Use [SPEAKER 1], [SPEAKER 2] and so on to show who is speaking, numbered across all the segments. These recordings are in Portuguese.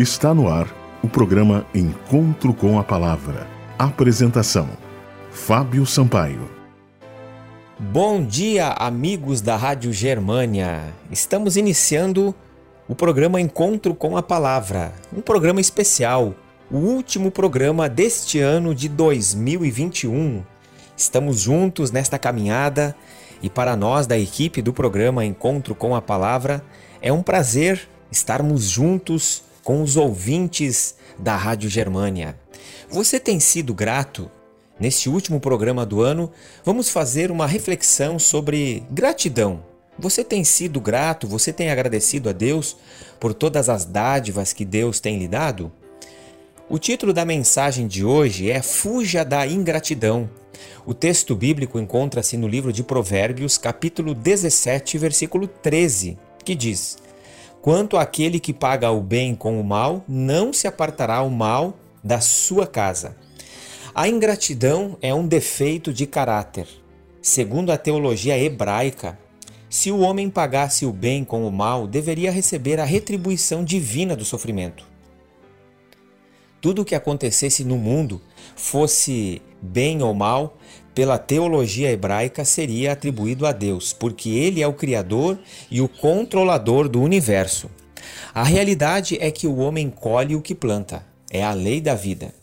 [SPEAKER 1] Está no ar o programa Encontro com a Palavra. Apresentação: Fábio Sampaio.
[SPEAKER 2] Bom dia, amigos da Rádio Germânia. Estamos iniciando o programa Encontro com a Palavra, um programa especial, o último programa deste ano de 2021. Estamos juntos nesta caminhada e para nós da equipe do programa Encontro com a Palavra é um prazer estarmos juntos com os ouvintes da Rádio Germânia. Você tem sido grato? Neste último programa do ano, vamos fazer uma reflexão sobre gratidão. Você tem sido grato? Você tem agradecido a Deus por todas as dádivas que Deus tem lhe dado? O título da mensagem de hoje é Fuja da ingratidão. O texto bíblico encontra-se no livro de Provérbios, capítulo 17, versículo 13, que diz: Quanto àquele que paga o bem com o mal, não se apartará o mal da sua casa. A ingratidão é um defeito de caráter. Segundo a teologia hebraica, se o homem pagasse o bem com o mal, deveria receber a retribuição divina do sofrimento. Tudo o que acontecesse no mundo, fosse bem ou mal, pela teologia hebraica seria atribuído a Deus, porque ele é o criador e o controlador do universo. A realidade é que o homem colhe o que planta. É a lei da vida.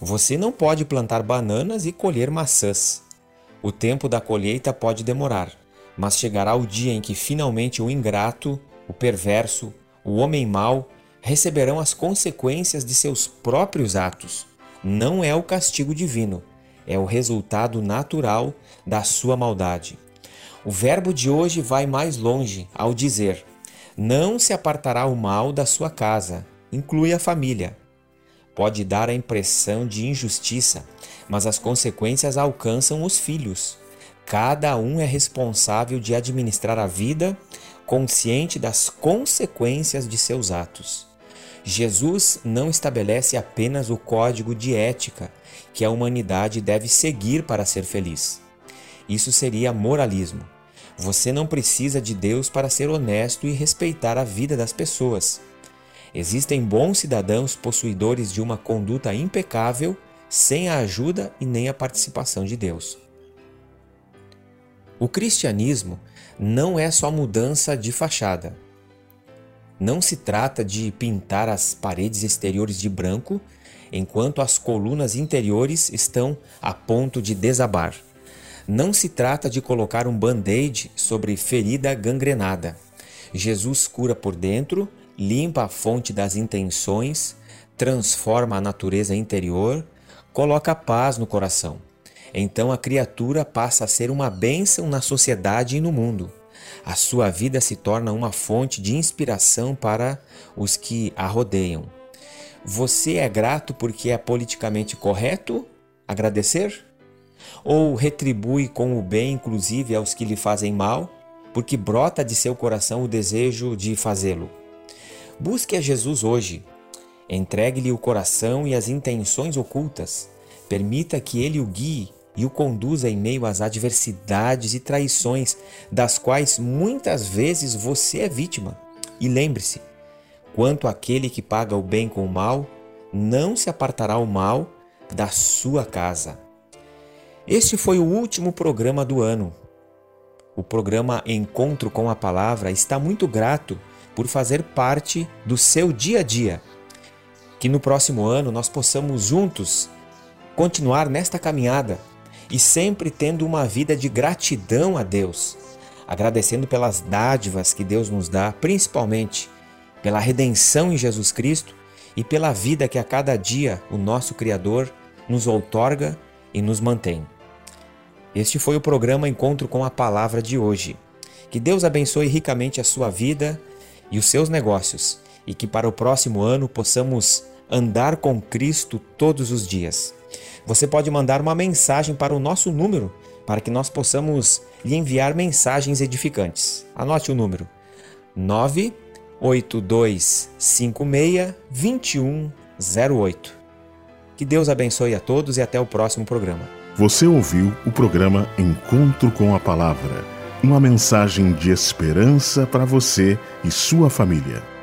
[SPEAKER 2] Você não pode plantar bananas e colher maçãs. O tempo da colheita pode demorar, mas chegará o dia em que finalmente o ingrato, o perverso, o homem mau receberão as consequências de seus próprios atos. Não é o castigo divino é o resultado natural da sua maldade. O verbo de hoje vai mais longe ao dizer: Não se apartará o mal da sua casa, inclui a família. Pode dar a impressão de injustiça, mas as consequências alcançam os filhos. Cada um é responsável de administrar a vida, consciente das consequências de seus atos. Jesus não estabelece apenas o código de ética que a humanidade deve seguir para ser feliz. Isso seria moralismo. Você não precisa de Deus para ser honesto e respeitar a vida das pessoas. Existem bons cidadãos possuidores de uma conduta impecável sem a ajuda e nem a participação de Deus. O cristianismo não é só mudança de fachada. Não se trata de pintar as paredes exteriores de branco enquanto as colunas interiores estão a ponto de desabar. Não se trata de colocar um band-aid sobre ferida gangrenada. Jesus cura por dentro, limpa a fonte das intenções, transforma a natureza interior, coloca paz no coração. Então a criatura passa a ser uma bênção na sociedade e no mundo a sua vida se torna uma fonte de inspiração para os que a rodeiam. Você é grato porque é politicamente correto agradecer? Ou retribui com o bem, inclusive aos que lhe fazem mal, porque brota de seu coração o desejo de fazê-lo? Busque a Jesus hoje. Entregue-lhe o coração e as intenções ocultas. Permita que ele o guie e o conduza em meio às adversidades e traições das quais muitas vezes você é vítima. E lembre-se: quanto aquele que paga o bem com o mal, não se apartará o mal da sua casa. Este foi o último programa do ano. O programa Encontro com a Palavra está muito grato por fazer parte do seu dia a dia. Que no próximo ano nós possamos juntos continuar nesta caminhada e sempre tendo uma vida de gratidão a Deus, agradecendo pelas dádivas que Deus nos dá, principalmente pela redenção em Jesus Cristo e pela vida que a cada dia o nosso Criador nos outorga e nos mantém. Este foi o programa Encontro com a Palavra de hoje. Que Deus abençoe ricamente a sua vida e os seus negócios e que para o próximo ano possamos andar com Cristo todos os dias. Você pode mandar uma mensagem para o nosso número para que nós possamos lhe enviar mensagens edificantes. Anote o número: 982562108. Que Deus abençoe a todos e até o próximo programa.
[SPEAKER 1] Você ouviu o programa Encontro com a Palavra, uma mensagem de esperança para você e sua família.